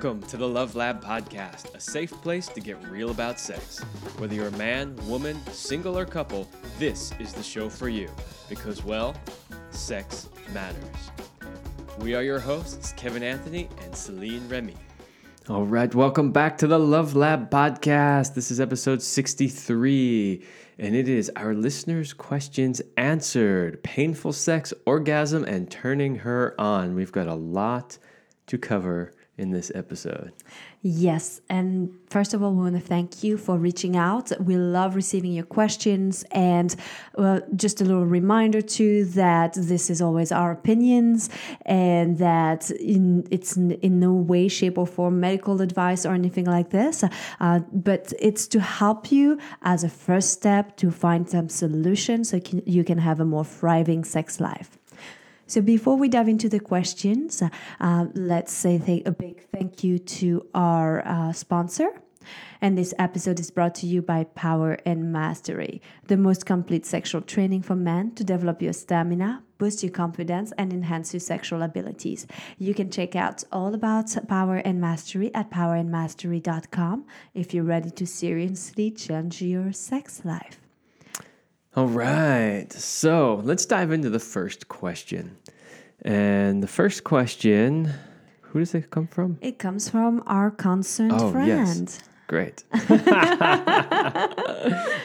Welcome to the Love Lab Podcast, a safe place to get real about sex. Whether you're a man, woman, single, or couple, this is the show for you. Because, well, sex matters. We are your hosts, Kevin Anthony and Celine Remy. All right, welcome back to the Love Lab Podcast. This is episode 63, and it is our listeners' questions answered painful sex, orgasm, and turning her on. We've got a lot to cover in this episode. Yes, and first of all, we want to thank you for reaching out. We love receiving your questions, and just a little reminder too that this is always our opinions, and that in, it's in no way, shape, or form medical advice or anything like this. Uh, but it's to help you as a first step to find some solutions so can, you can have a more thriving sex life. So before we dive into the questions, uh, let's say th- a big thank you to our uh, sponsor. And this episode is brought to you by Power and Mastery, the most complete sexual training for men to develop your stamina, boost your confidence, and enhance your sexual abilities. You can check out all about Power and Mastery at powerandmastery.com if you're ready to seriously change your sex life. All right. So let's dive into the first question. And the first question, who does it come from? It comes from our concerned Oh, friend. yes. Great.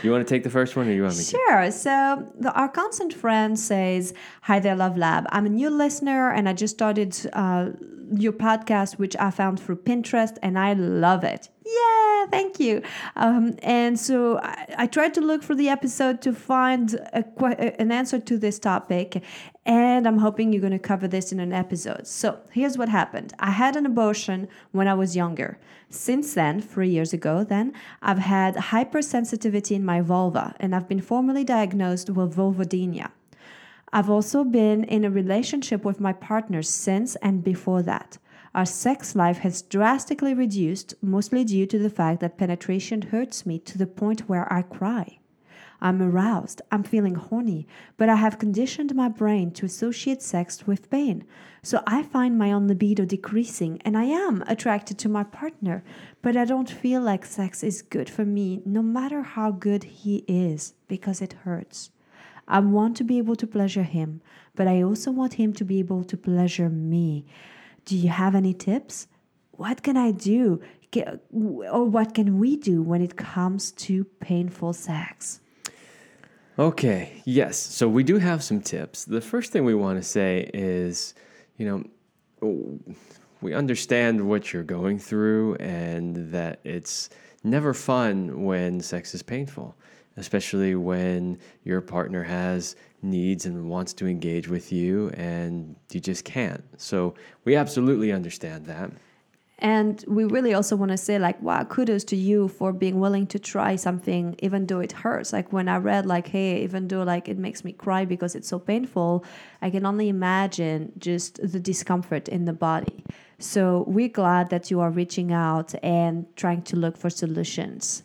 you want to take the first one or you want me to? Sure. So the, our constant friend says, "Hi there, Love Lab. I'm a new listener, and I just started uh, your podcast, which I found through Pinterest, and I love it. Yeah, thank you. Um, and so I, I tried to look for the episode to find a, an answer to this topic, and I'm hoping you're going to cover this in an episode. So here's what happened. I had an abortion when I was younger. Since then, three years ago, then I've had hypersensitivity in my vulva, and I've been formally diagnosed with vulvodynia. I've also been in a relationship with my partner since and before that. Our sex life has drastically reduced, mostly due to the fact that penetration hurts me to the point where I cry. I'm aroused, I'm feeling horny, but I have conditioned my brain to associate sex with pain. So I find my own libido decreasing and I am attracted to my partner, but I don't feel like sex is good for me no matter how good he is because it hurts. I want to be able to pleasure him, but I also want him to be able to pleasure me. Do you have any tips? What can I do? Or what can we do when it comes to painful sex? Okay, yes. So we do have some tips. The first thing we want to say is, you know, we understand what you're going through and that it's never fun when sex is painful, especially when your partner has needs and wants to engage with you and you just can't. So we absolutely understand that. And we really also want to say, like, wow, kudos to you for being willing to try something, even though it hurts. Like, when I read, like, hey, even though, like, it makes me cry because it's so painful, I can only imagine just the discomfort in the body. So, we're glad that you are reaching out and trying to look for solutions.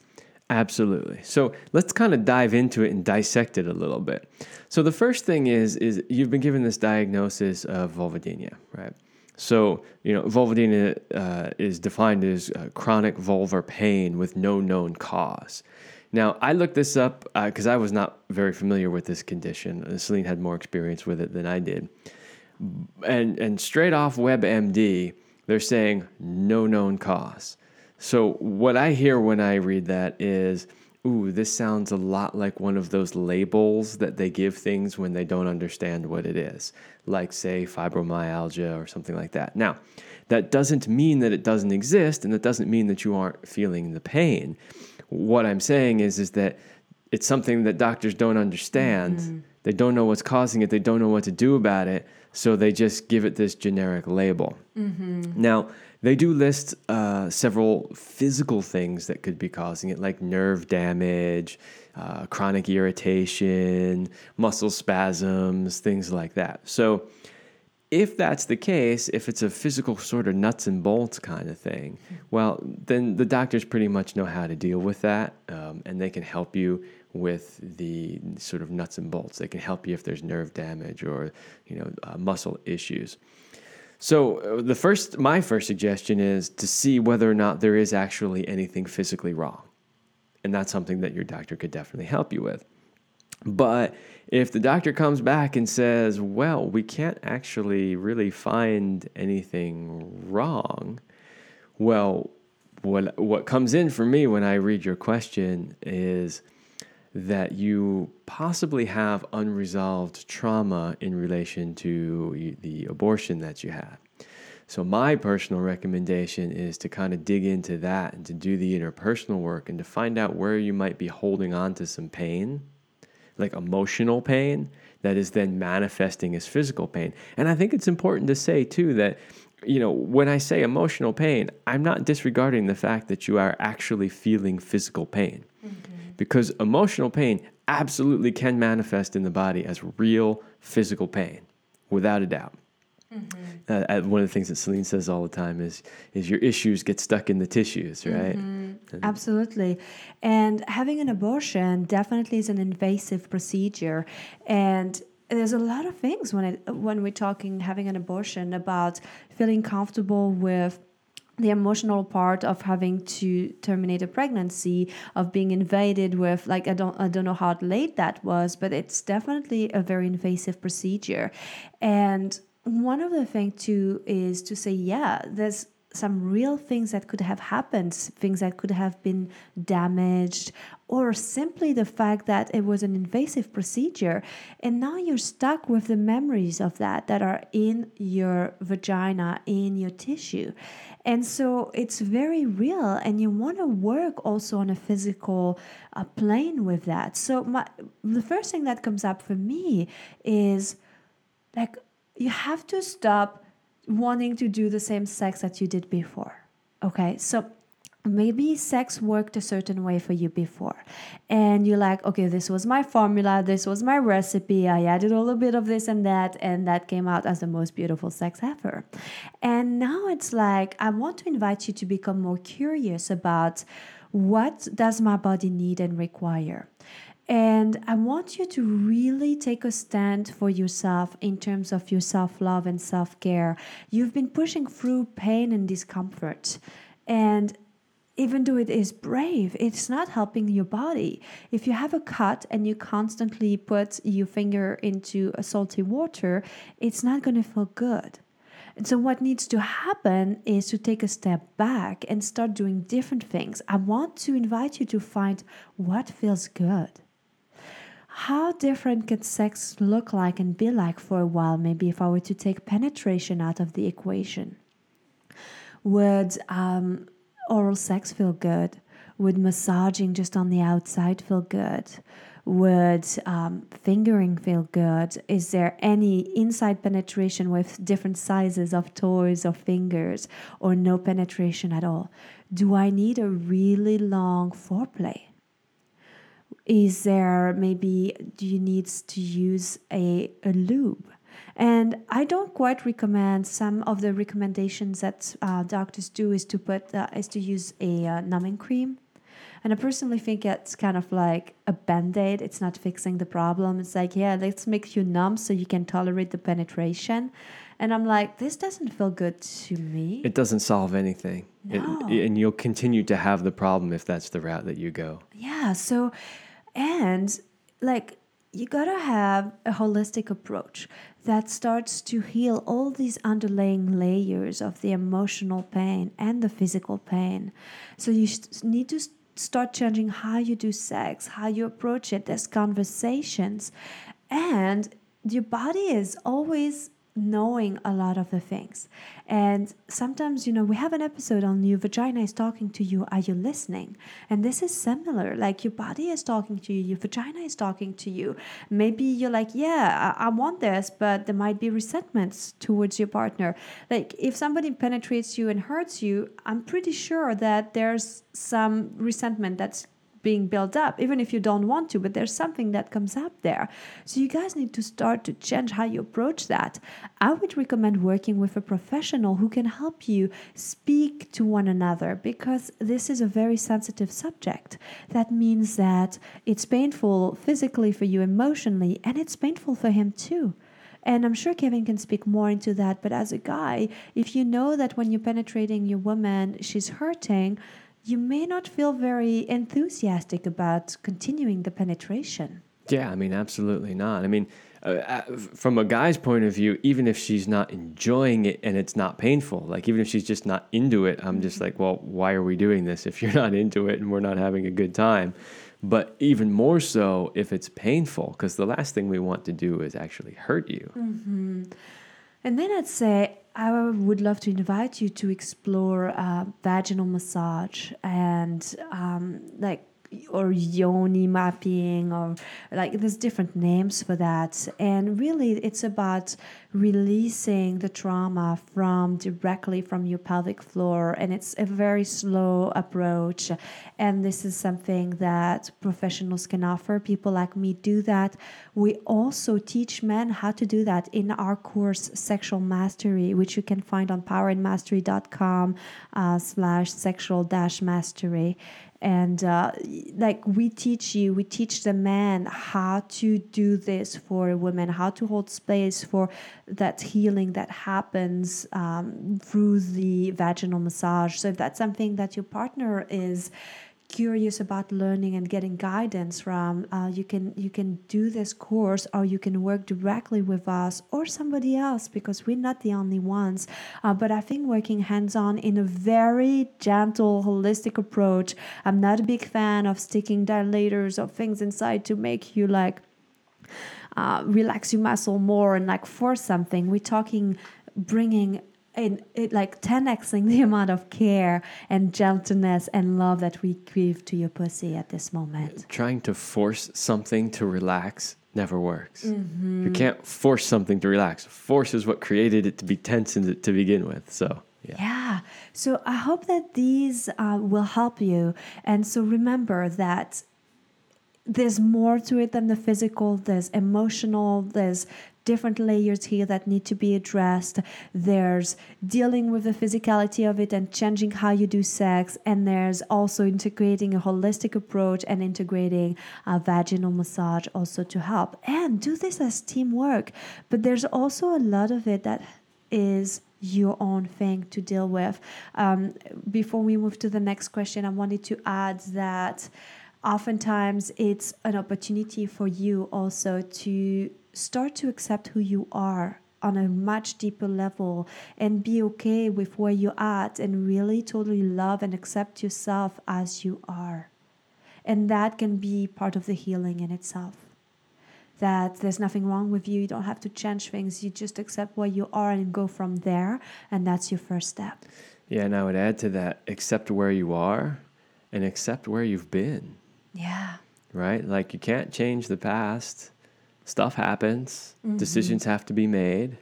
Absolutely. So let's kind of dive into it and dissect it a little bit. So the first thing is is you've been given this diagnosis of vulvodynia, right? So you know vulvodynia uh, is defined as uh, chronic vulvar pain with no known cause. Now I looked this up because I was not very familiar with this condition. Uh, Celine had more experience with it than I did, and and straight off WebMD, they're saying no known cause. So what I hear when I read that is, ooh, this sounds a lot like one of those labels that they give things when they don't understand what it is, like say fibromyalgia or something like that. Now, that doesn't mean that it doesn't exist, and that doesn't mean that you aren't feeling the pain. What I'm saying is, is that it's something that doctors don't understand. Mm-hmm. They don't know what's causing it. They don't know what to do about it. So they just give it this generic label. Mm-hmm. Now, they do list uh, several physical things that could be causing it, like nerve damage, uh, chronic irritation, muscle spasms, things like that. So, if that's the case, if it's a physical sort of nuts and bolts kind of thing, well, then the doctors pretty much know how to deal with that, um, and they can help you with the sort of nuts and bolts. They can help you if there's nerve damage or you know uh, muscle issues. So uh, the first, my first suggestion is to see whether or not there is actually anything physically wrong, and that's something that your doctor could definitely help you with. But if the doctor comes back and says, "Well, we can't actually really find anything wrong," well, what what comes in for me when I read your question is that you possibly have unresolved trauma in relation to the abortion that you had. So, my personal recommendation is to kind of dig into that and to do the interpersonal work and to find out where you might be holding on to some pain, like emotional pain, that is then manifesting as physical pain. And I think it's important to say, too, that you know, when I say emotional pain, I'm not disregarding the fact that you are actually feeling physical pain. Mm-hmm because emotional pain absolutely can manifest in the body as real physical pain, without a doubt. Mm-hmm. Uh, one of the things that Celine says all the time is is your issues get stuck in the tissues, right? Mm-hmm. Absolutely, and having an abortion definitely is an invasive procedure, and there's a lot of things when it when we're talking having an abortion about feeling comfortable with the emotional part of having to terminate a pregnancy of being invaded with like i don't i don't know how late that was but it's definitely a very invasive procedure. And one of the things too is to say yeah there's some real things that could have happened, things that could have been damaged, or simply the fact that it was an invasive procedure. And now you're stuck with the memories of that that are in your vagina, in your tissue. And so it's very real, and you want to work also on a physical uh, plane with that. So, my, the first thing that comes up for me is like, you have to stop wanting to do the same sex that you did before. Okay, so maybe sex worked a certain way for you before. And you're like okay this was my formula this was my recipe i added a little bit of this and that and that came out as the most beautiful sex ever. And now it's like i want to invite you to become more curious about what does my body need and require and I want you to really take a stand for yourself in terms of your self love and self care. You've been pushing through pain and discomfort. And even though it is brave, it's not helping your body. If you have a cut and you constantly put your finger into a salty water, it's not going to feel good. And so, what needs to happen is to take a step back and start doing different things. I want to invite you to find what feels good how different could sex look like and be like for a while, maybe if I were to take penetration out of the equation? Would um, oral sex feel good? Would massaging just on the outside feel good? Would um, fingering feel good? Is there any inside penetration with different sizes of toys or fingers, or no penetration at all? Do I need a really long foreplay? Is there maybe do you need to use a, a lube? And i don't quite recommend some of the recommendations that uh, doctors do is to put uh, is to use a uh, numbing cream. And i personally think it's kind of like a band-aid. It's not fixing the problem. It's like yeah let's make you numb so you can tolerate the penetration. And i'm like this doesn't feel good to me. It doesn't solve anything. No. It, and you'll continue to have the problem if that's the route that you go. Yeah so and like, you gotta have a holistic approach that starts to heal all these underlying layers of the emotional pain and the physical pain. So, you need to start changing how you do sex, how you approach it. There's conversations, and your body is always knowing a lot of the things. And sometimes, you know, we have an episode on your vagina is talking to you. Are you listening? And this is similar. Like your body is talking to you, your vagina is talking to you. Maybe you're like, yeah, I, I want this, but there might be resentments towards your partner. Like if somebody penetrates you and hurts you, I'm pretty sure that there's some resentment that's being built up, even if you don't want to, but there's something that comes up there. So you guys need to start to change how you approach that. I would recommend working with a professional who can help you speak to one another because this is a very sensitive subject. That means that it's painful physically for you emotionally, and it's painful for him too And I'm sure Kevin can speak more into that. But as a guy, if you know that when you're penetrating your woman, she's hurting, you may not feel very enthusiastic about continuing the penetration. Yeah, I mean, absolutely not. I mean, uh, uh, from a guy's point of view, even if she's not enjoying it and it's not painful, like even if she's just not into it, I'm just like, well, why are we doing this if you're not into it and we're not having a good time? But even more so if it's painful, because the last thing we want to do is actually hurt you. Mm-hmm. And then I'd say I would love to invite you to explore uh, vaginal massage and um, like or yoni mapping or like there's different names for that. And really it's about releasing the trauma from directly from your pelvic floor and it's a very slow approach. And this is something that professionals can offer. People like me do that. We also teach men how to do that in our course sexual mastery which you can find on powerandmastery.com uh, slash sexual dash mastery and uh, like we teach you we teach the men how to do this for women how to hold space for that healing that happens um, through the vaginal massage. So if that's something that your partner is curious about learning and getting guidance from, uh, you can you can do this course or you can work directly with us or somebody else because we're not the only ones. Uh, but I think working hands on in a very gentle, holistic approach. I'm not a big fan of sticking dilators or things inside to make you like. Uh, relax your muscle more and like force something. We're talking bringing in it like 10xing the amount of care and gentleness and love that we give to your pussy at this moment. Trying to force something to relax never works. Mm-hmm. You can't force something to relax. Force is what created it to be tense to begin with. So. Yeah. yeah. So I hope that these uh, will help you. And so remember that there's more to it than the physical there's emotional there's different layers here that need to be addressed there's dealing with the physicality of it and changing how you do sex and there's also integrating a holistic approach and integrating a vaginal massage also to help and do this as teamwork but there's also a lot of it that is your own thing to deal with. Um, before we move to the next question, I wanted to add that oftentimes it's an opportunity for you also to start to accept who you are on a much deeper level and be okay with where you're at and really totally love and accept yourself as you are. And that can be part of the healing in itself. That there's nothing wrong with you, you don't have to change things, you just accept where you are and go from there. And that's your first step. Yeah, and I would add to that accept where you are and accept where you've been. Yeah. Right? Like you can't change the past. Stuff happens. Mm-hmm. Decisions have to be made.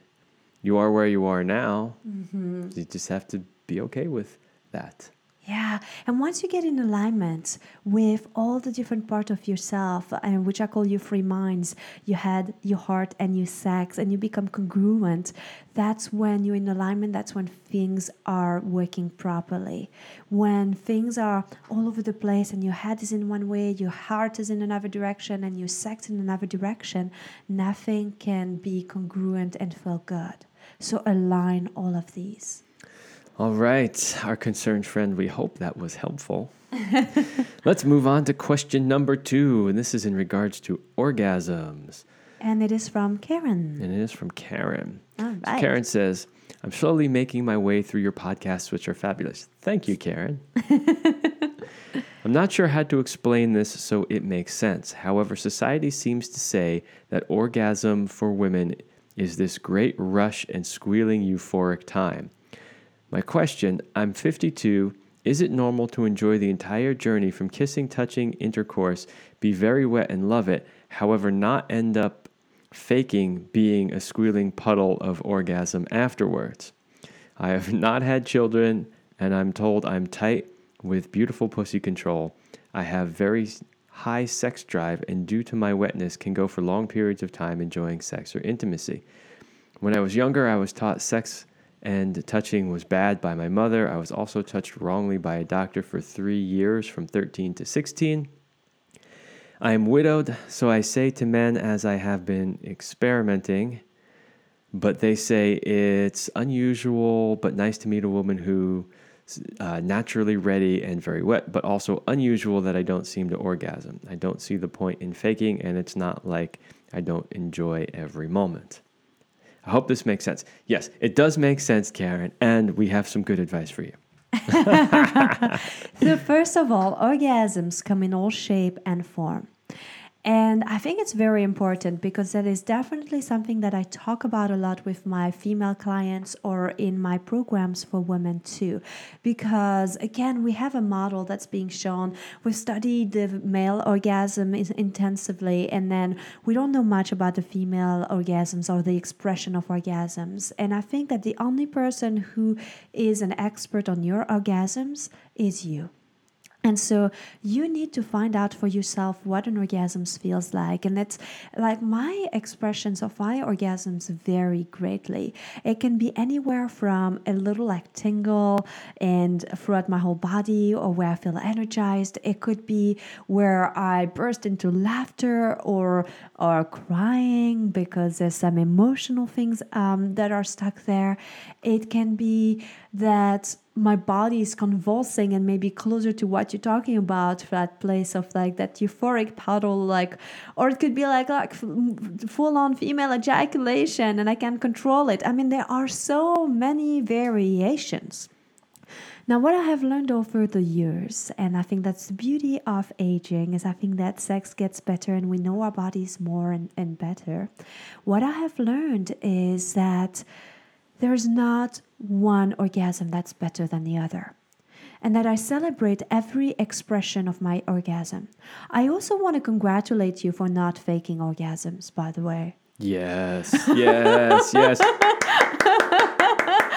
You are where you are now. Mm-hmm. You just have to be okay with that. Yeah, and once you get in alignment with all the different parts of yourself, uh, and which I call your free minds, your head, your heart, and your sex, and you become congruent, that's when you're in alignment. That's when things are working properly. When things are all over the place, and your head is in one way, your heart is in another direction, and your sex in another direction, nothing can be congruent and feel good. So align all of these. All right, our concerned friend, we hope that was helpful. Let's move on to question number two, and this is in regards to orgasms. And it is from Karen. And it is from Karen. All right. So Karen says, I'm slowly making my way through your podcasts, which are fabulous. Thank you, Karen. I'm not sure how to explain this so it makes sense. However, society seems to say that orgasm for women is this great rush and squealing euphoric time. My question I'm 52. Is it normal to enjoy the entire journey from kissing, touching, intercourse, be very wet and love it, however, not end up faking being a squealing puddle of orgasm afterwards? I have not had children, and I'm told I'm tight with beautiful pussy control. I have very high sex drive, and due to my wetness, can go for long periods of time enjoying sex or intimacy. When I was younger, I was taught sex and touching was bad by my mother. I was also touched wrongly by a doctor for three years from 13 to 16. I am widowed, so I say to men as I have been experimenting but they say it's unusual but nice to meet a woman who uh, naturally ready and very wet, but also unusual that I don't seem to orgasm. I don't see the point in faking, and it's not like I don't enjoy every moment. I hope this makes sense. Yes, it does make sense, Karen, and we have some good advice for you. so, first of all, orgasms come in all shape and form. And I think it's very important because that is definitely something that I talk about a lot with my female clients or in my programs for women too. Because again, we have a model that's being shown. We've studied the male orgasm intensively, and then we don't know much about the female orgasms or the expression of orgasms. And I think that the only person who is an expert on your orgasms is you. And so you need to find out for yourself what an orgasm feels like. And it's like my expressions of my orgasms vary greatly. It can be anywhere from a little like tingle and throughout my whole body or where I feel energized. It could be where I burst into laughter or or crying because there's some emotional things um, that are stuck there. It can be that my body is convulsing and maybe closer to what you're talking about that place of like that euphoric puddle like or it could be like like full on female ejaculation and i can't control it. I mean there are so many variations. Now what i have learned over the years and i think that's the beauty of aging is i think that sex gets better and we know our bodies more and, and better. What i have learned is that there's not one orgasm that's better than the other, and that I celebrate every expression of my orgasm. I also want to congratulate you for not faking orgasms, by the way. Yes, yes, yes.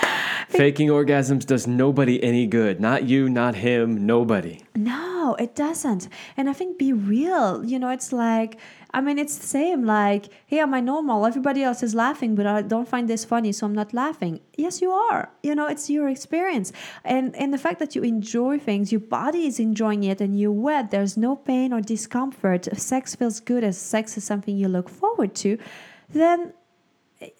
Faking orgasms does nobody any good. Not you, not him, nobody. No, it doesn't. And I think be real. You know, it's like I mean, it's the same. Like, hey, am I normal? Everybody else is laughing, but I don't find this funny, so I'm not laughing. Yes, you are. You know, it's your experience, and and the fact that you enjoy things, your body is enjoying it, and you're wet. There's no pain or discomfort. If sex feels good, as sex is something you look forward to, then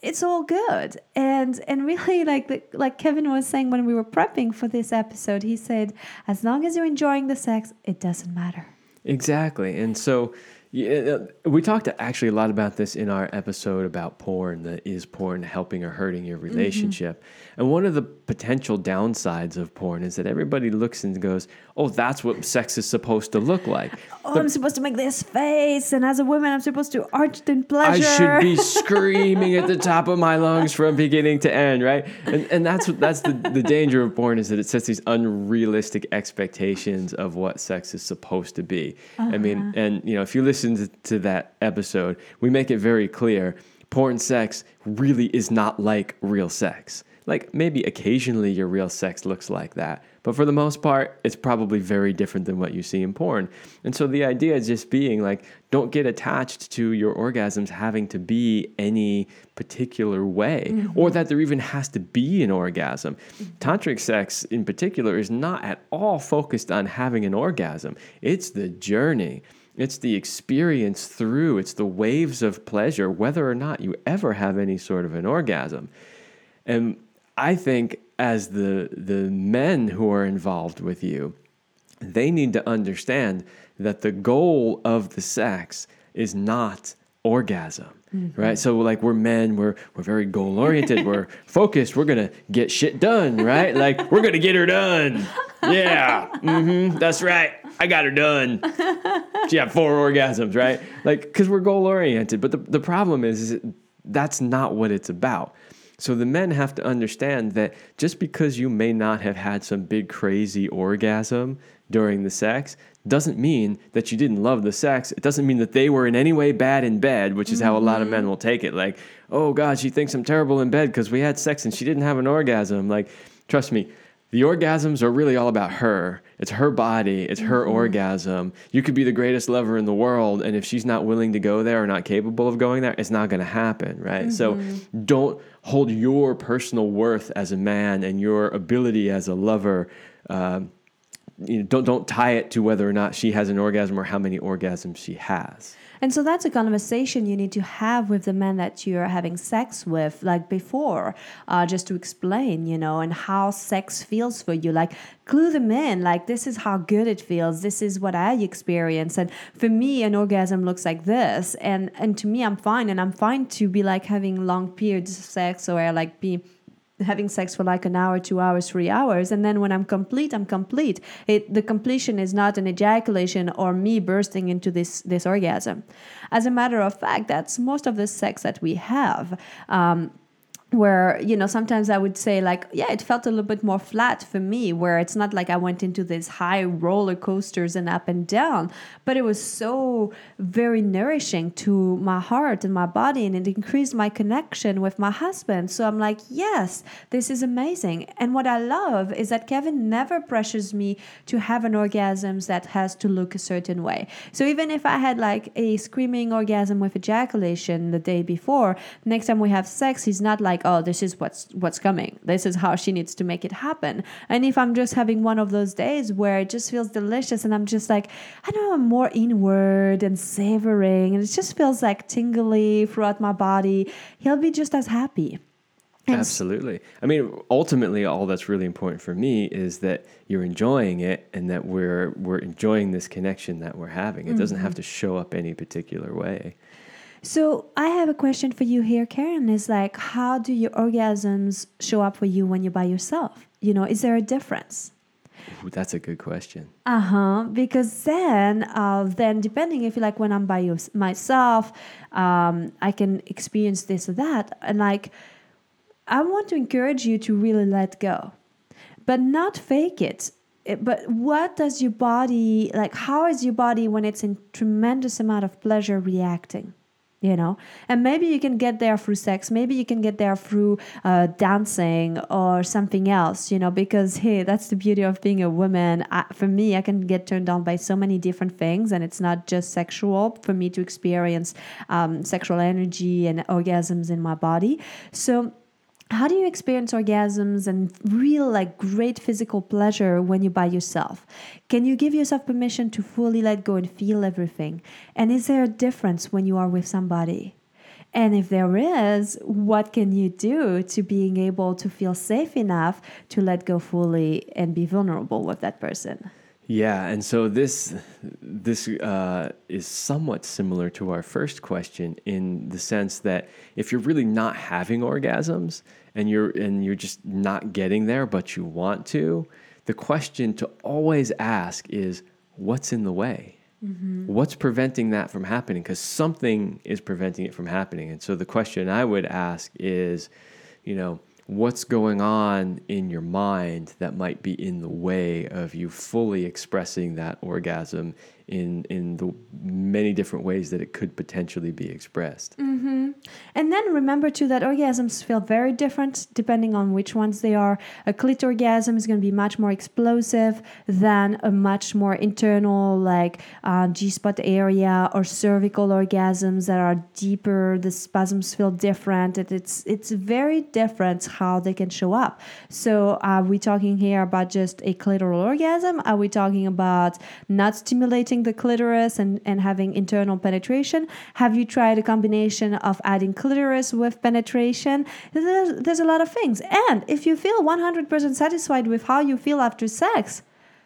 it's all good and and really like the, like kevin was saying when we were prepping for this episode he said as long as you're enjoying the sex it doesn't matter exactly and so yeah, uh, we talked actually a lot about this in our episode about porn. The is porn helping or hurting your mm-hmm. relationship? And one of the potential downsides of porn is that everybody looks and goes, "Oh, that's what sex is supposed to look like." Oh, but I'm supposed to make this face, and as a woman, I'm supposed to arch in pleasure. I should be screaming at the top of my lungs from beginning to end, right? And and that's that's the the danger of porn is that it sets these unrealistic expectations of what sex is supposed to be. Uh-huh. I mean, uh-huh. and you know, if you listen listen to that episode, we make it very clear porn sex really is not like real sex. Like maybe occasionally your real sex looks like that, but for the most part, it's probably very different than what you see in porn. And so the idea is just being like, don't get attached to your orgasms having to be any particular way, mm-hmm. or that there even has to be an orgasm. Tantric sex, in particular, is not at all focused on having an orgasm, it's the journey. It's the experience through, it's the waves of pleasure, whether or not you ever have any sort of an orgasm. And I think as the the men who are involved with you, they need to understand that the goal of the sex is not orgasm. Mm-hmm. Right. So like we're men, we're we're very goal oriented, we're focused, we're gonna get shit done, right? Like we're gonna get her done. Yeah. Mm-hmm. That's right. I got her done. She had four orgasms, right? Like, because we're goal oriented. But the, the problem is, is that's not what it's about. So the men have to understand that just because you may not have had some big crazy orgasm during the sex doesn't mean that you didn't love the sex. It doesn't mean that they were in any way bad in bed, which is how a lot of men mm-hmm. will take it. Like, oh God, she thinks I'm terrible in bed because we had sex and she didn't have an orgasm. Like, trust me, the orgasms are really all about her. It's her body, it's her mm-hmm. orgasm. You could be the greatest lover in the world, and if she's not willing to go there or not capable of going there, it's not going to happen, right? Mm-hmm. So don't hold your personal worth as a man and your ability as a lover. Uh, you know, don't don't tie it to whether or not she has an orgasm or how many orgasms she has. And so that's a conversation you need to have with the man that you're having sex with, like before, uh, just to explain, you know, and how sex feels for you. Like, clue them in, like, this is how good it feels. This is what I experience. And for me, an orgasm looks like this. And, and to me, I'm fine. And I'm fine to be like having long periods of sex or like be having sex for like an hour, two hours, three hours, and then when I'm complete, I'm complete. It, the completion is not an ejaculation or me bursting into this this orgasm. As a matter of fact, that's most of the sex that we have. Um, where you know sometimes i would say like yeah it felt a little bit more flat for me where it's not like i went into these high roller coasters and up and down but it was so very nourishing to my heart and my body and it increased my connection with my husband. So i'm like yes this is amazing. And what i love is that kevin never pressures me to have an orgasm that has to look a certain way. So even if i had like a screaming orgasm with ejaculation the day before next time we have sex he's not like like, oh, this is what's what's coming. This is how she needs to make it happen. And if I'm just having one of those days where it just feels delicious and I'm just like, I don't know, I'm more inward and savoring and it just feels like tingly throughout my body, he'll be just as happy. Absolutely. I mean, ultimately, all that's really important for me is that you're enjoying it, and that we're we're enjoying this connection that we're having. It mm-hmm. doesn't have mm-hmm. to show up any particular way. So I have a question for you here, Karen. Is like, how do your orgasms show up for you when you're by yourself? You know, is there a difference? Ooh, that's a good question. Uh huh. Because then, uh, then depending if you like when I'm by you, myself, um, I can experience this or that, and like, I want to encourage you to really let go, but not fake it. it but what does your body like? How is your body when it's in tremendous amount of pleasure reacting? You know? And maybe you can get there through sex. Maybe you can get there through uh, dancing or something else you know? Because hey that's the beauty of being a woman. I, for me i can get turned on by so many different things and it's not just sexual for me to experience um, sexual energy and orgasms in my body. So how do you experience orgasms and real like great physical pleasure when you're by yourself? Can you give yourself permission to fully let go and feel everything? And is there a difference when you are with somebody? And if there is what can you do to being able to feel safe enough to let go fully and be vulnerable with that person yeah, and so this this uh, is somewhat similar to our first question in the sense that if you're really not having orgasms and you're and you're just not getting there, but you want to, the question to always ask is, what's in the way? Mm-hmm. What's preventing that from happening? Because something is preventing it from happening. And so the question I would ask is, you know, what's going on in your mind that might be in the way of you fully expressing that orgasm in in the many different ways that it could potentially be expressed. Mm-hmm. And then remember too that orgasms feel very different depending on which ones they are. A clit orgasm is going to be much more explosive than a much more internal, like uh, G spot area or cervical orgasms that are deeper. The spasms feel different. It, it's it's very different how they can show up. So are we talking here about just a clitoral orgasm? Are we talking about not stimulating the clitoris and, and having internal penetration? Have you tried a combination of adding clitoris with penetration? There's, there's a lot of things. And if you feel 100% satisfied with how you feel after sex,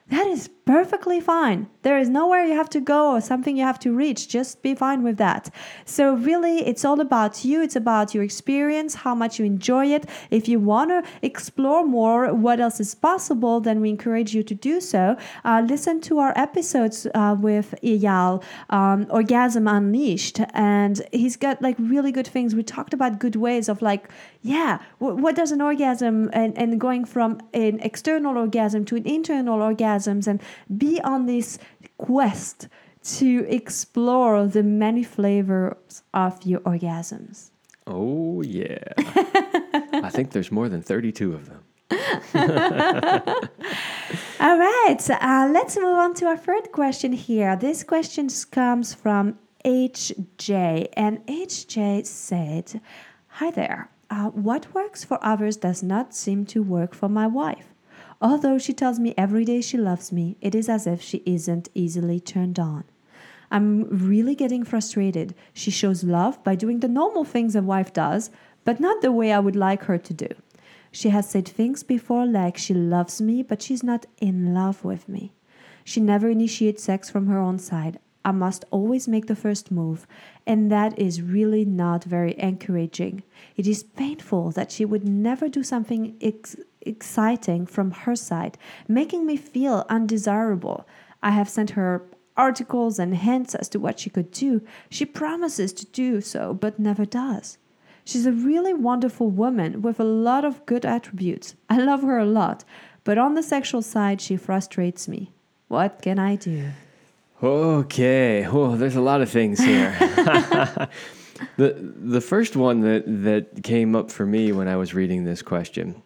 that is perfectly fine. There is nowhere you have to go or something you have to reach. Just be fine with that. So, really, it's all about you. It's about your experience, how much you enjoy it. If you want to explore more what else is possible, then we encourage you to do so. Uh, listen to our episodes uh, with Eyal, um, Orgasm Unleashed, and he's got like really good things. We talked about good ways of like, yeah, w- what does an orgasm and, and going from an external orgasm to an internal orgasms and be on this quest to explore the many flavors of your orgasms. Oh, yeah. I think there's more than 32 of them. All right, uh, let's move on to our third question here. This question comes from HJ, and HJ said, Hi there. Uh, what works for others does not seem to work for my wife. Although she tells me every day she loves me, it is as if she isn't easily turned on. I'm really getting frustrated. She shows love by doing the normal things a wife does, but not the way I would like her to do. She has said things before like she loves me, but she's not in love with me. She never initiates sex from her own side. I must always make the first move, and that is really not very encouraging. It is painful that she would never do something ex- exciting from her side, making me feel undesirable. I have sent her articles and hints as to what she could do. She promises to do so, but never does. She's a really wonderful woman with a lot of good attributes. I love her a lot, but on the sexual side, she frustrates me. What can I do? Okay. Oh, there's a lot of things here. the the first one that that came up for me when I was reading this question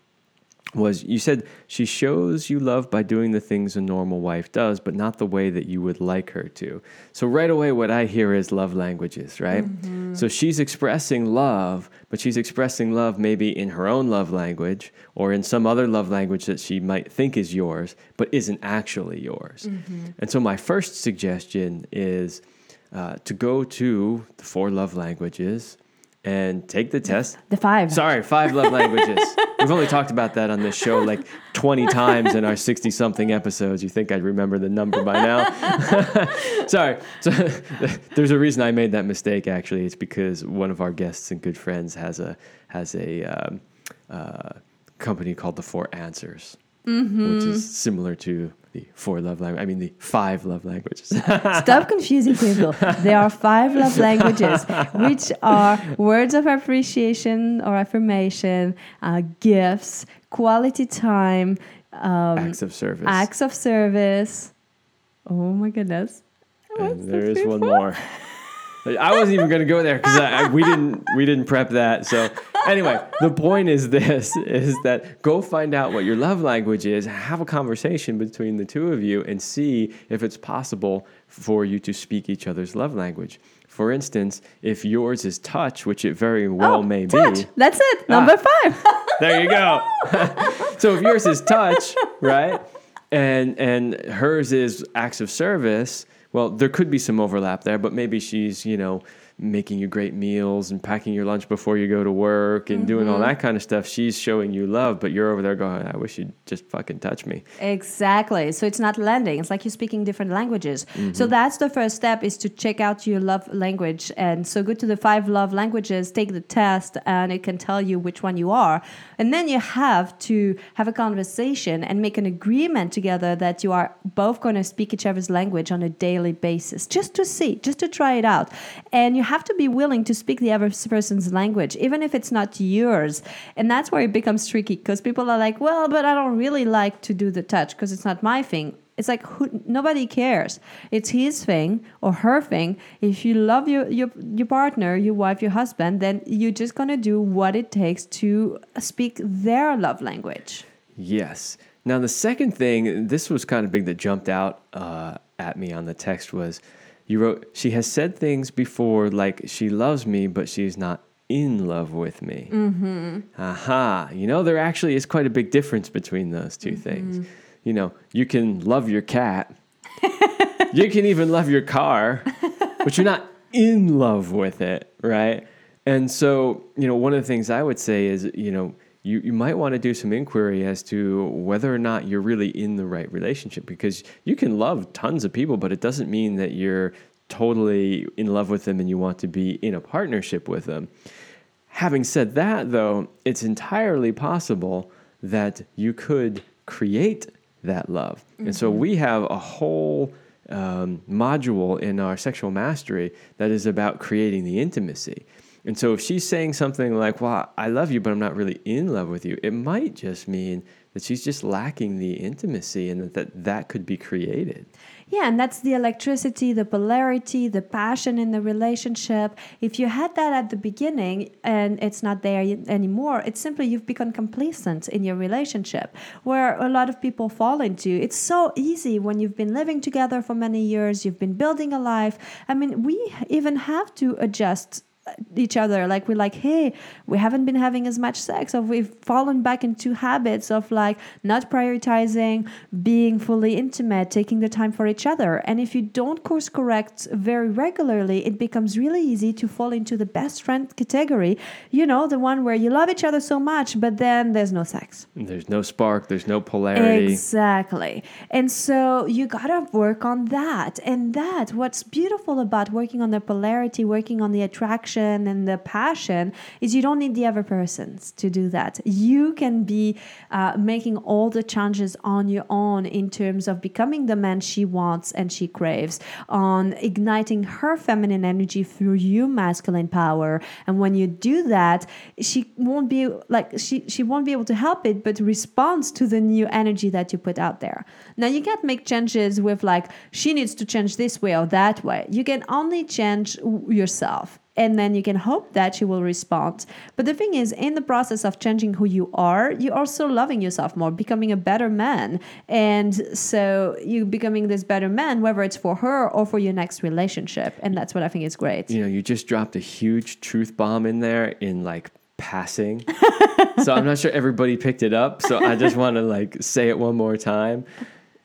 was you said she shows you love by doing the things a normal wife does, but not the way that you would like her to. So right away, what I hear is love languages, right? Mm-hmm. So she's expressing love, but she's expressing love maybe in her own love language or in some other love language that she might think is yours, but isn't actually yours. Mm-hmm. And so my first suggestion is uh, to go to the four love languages and take the test. The five. Sorry, five love languages. We've only talked about that on this show like 20 times in our 60 something episodes. You think I'd remember the number by now? Sorry. So, there's a reason I made that mistake actually. It's because one of our guests and good friends has a has a um, uh, company called The Four Answers, mm-hmm. which is similar to the four love languages. I mean, the five love languages. Stop confusing people. There are five love languages, which are words of appreciation or affirmation, uh, gifts, quality time, um, acts of service. Acts of service. Oh my goodness. And there is one more. I wasn't even going to go there because we didn't we didn't prep that. So anyway, the point is this: is that go find out what your love language is, have a conversation between the two of you, and see if it's possible for you to speak each other's love language. For instance, if yours is touch, which it very well oh, may touch. be. That's it. Number ah, five. there you go. so if yours is touch, right? And and hers is acts of service, well, there could be some overlap there, but maybe she's, you know, making you great meals and packing your lunch before you go to work and mm-hmm. doing all mm-hmm. that kind of stuff. She's showing you love, but you're over there going, I wish you'd just fucking touch me. Exactly. So it's not landing. It's like you're speaking different languages. Mm-hmm. So that's the first step is to check out your love language. And so go to the five love languages, take the test, and it can tell you which one you are. And then you have to have a conversation and make an agreement together that you are both going to speak each other's language on a daily basis, just to see, just to try it out. And you have to be willing to speak the other person's language, even if it's not yours. And that's where it becomes tricky because people are like, well, but I don't really like to do the touch because it's not my thing. It's like who, nobody cares. It's his thing or her thing. If you love your, your your partner, your wife, your husband, then you're just gonna do what it takes to speak their love language. Yes. Now the second thing, this was kind of big that jumped out uh, at me on the text was you wrote, She has said things before like she loves me, but she's not in love with me. Mm-hmm. Aha. You know, there actually is quite a big difference between those 2 mm-hmm. things. You know, you can love your cat, you can even love your car, but you're not in love with it, right? And so, you know, one of the things I would say is, you know, you, you might want to do some inquiry as to whether or not you're really in the right relationship because you can love tons of people, but it doesn't mean that you're totally in love with them and you want to be in a partnership with them. Having said that, though, it's entirely possible that you could create that love. Mm-hmm. And so mm-hmm. we have a whole um, module in our sexual mastery that is about creating the intimacy. And so if she's saying something like, Well, I love you, but I'm not really in love with you, it might just mean that she's just lacking the intimacy and that that, that could be created. Yeah, and that's the electricity, the polarity, the passion in the relationship. If you had that at the beginning and it's not there anymore, it's simply you've become complacent in your relationship, where a lot of people fall into. It's so easy when you've been living together for many years, you've been building a life. I mean, we even have to adjust each other like we're like hey we haven't been having as much sex or we've fallen back into habits of like not prioritizing being fully intimate taking the time for each other and if you don't course correct very regularly it becomes really easy to fall into the best friend category you know the one where you love each other so much but then there's no sex There's no spark, there's no polarity. Exactly. And so you got to work on that. And that, what's beautiful about working on the polarity, working on the attraction and the passion, is you don't need the other persons to do that. You can be uh, making all the changes on your own in terms of becoming the man she wants and she craves, on igniting her feminine energy through your masculine power. And when you do that, she won't be like, she, she won't be able to help it, but responds to the new energy that you put out there. Now, you can't make changes with like, she needs to change this way or that way. You can only change yourself. And then you can hope that she will respond. But the thing is, in the process of changing who you are, you're also loving yourself more, becoming a better man. And so you becoming this better man, whether it's for her or for your next relationship. And that's what I think is great. You know, you just dropped a huge truth bomb in there in like passing. so I'm not sure everybody picked it up. So I just want to like say it one more time.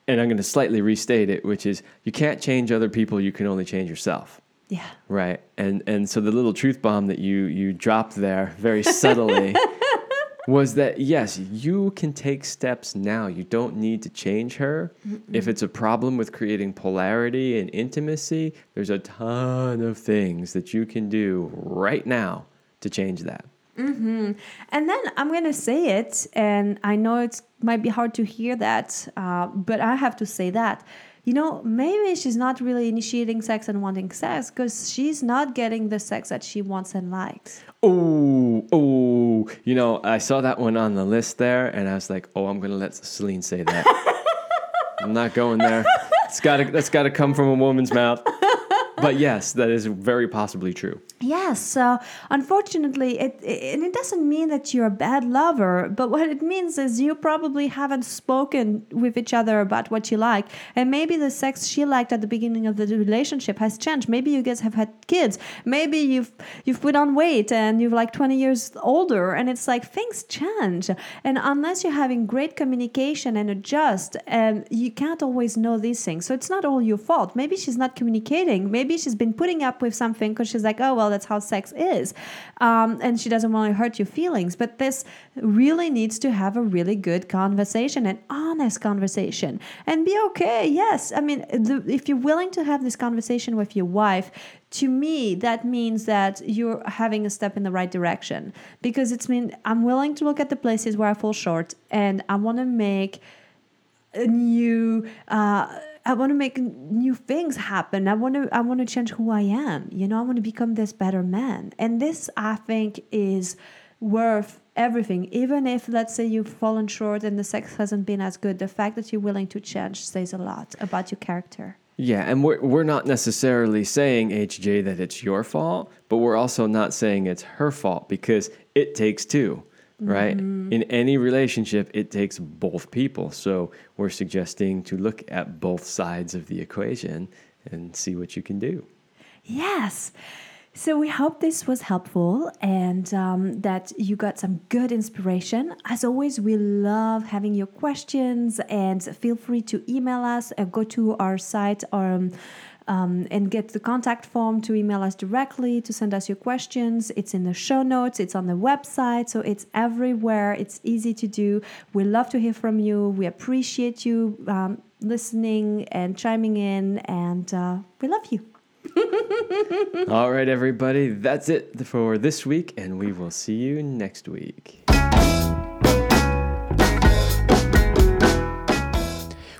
And I'm going to slightly restate it, which is you can't change other people, you can only change yourself. Yeah. Right. And and so the little truth bomb that you you dropped there very subtly was that yes, you can take steps now. You don't need to change her. If it's a problem with creating polarity and intimacy, there's a ton of things that you can do right now to change that. And then I'm going to say it, and I know it might be hard to hear that, uh, but I have to say that. You know, maybe she's not really initiating sex and wanting sex because she's not getting the sex that she wants and likes. Oh, oh, you know, I saw that one on the list there and I was like, oh, I'm going to let Celine say that. I'm not going there. It's got to that's got to come from a woman's mouth. But yes, that is very possibly true. Yes, so unfortunately, it, it and it doesn't mean that you're a bad lover, but what it means is you probably haven't spoken with each other about what you like, and maybe the sex she liked at the beginning of the relationship has changed. Maybe you guys have had kids. Maybe you've you've put on weight and you're like 20 years older, and it's like things change. And unless you're having great communication and adjust, and you can't always know these things. So it's not all your fault. Maybe she's not communicating. Maybe she's been putting up with something because she's like, oh well, that's how sex is, um, and she doesn't want to hurt your feelings. But this really needs to have a really good conversation, an honest conversation, and be okay. Yes, I mean, the, if you're willing to have this conversation with your wife, to me that means that you're having a step in the right direction because it's mean I'm willing to look at the places where I fall short, and I want to make a new uh, I want to make new things happen. I want to I want to change who I am. You know, I want to become this better man. And this I think is worth everything. Even if let's say you've fallen short and the sex hasn't been as good, the fact that you're willing to change says a lot about your character. Yeah, and we're we're not necessarily saying HJ that it's your fault, but we're also not saying it's her fault because it takes two, right? In any relationship, it takes both people. So we're suggesting to look at both sides of the equation and see what you can do. Yes. So we hope this was helpful and um, that you got some good inspiration. As always, we love having your questions and feel free to email us or go to our site or. Um, um, and get the contact form to email us directly to send us your questions. It's in the show notes, it's on the website, so it's everywhere. It's easy to do. We love to hear from you. We appreciate you um, listening and chiming in, and uh, we love you. All right, everybody, that's it for this week, and we will see you next week.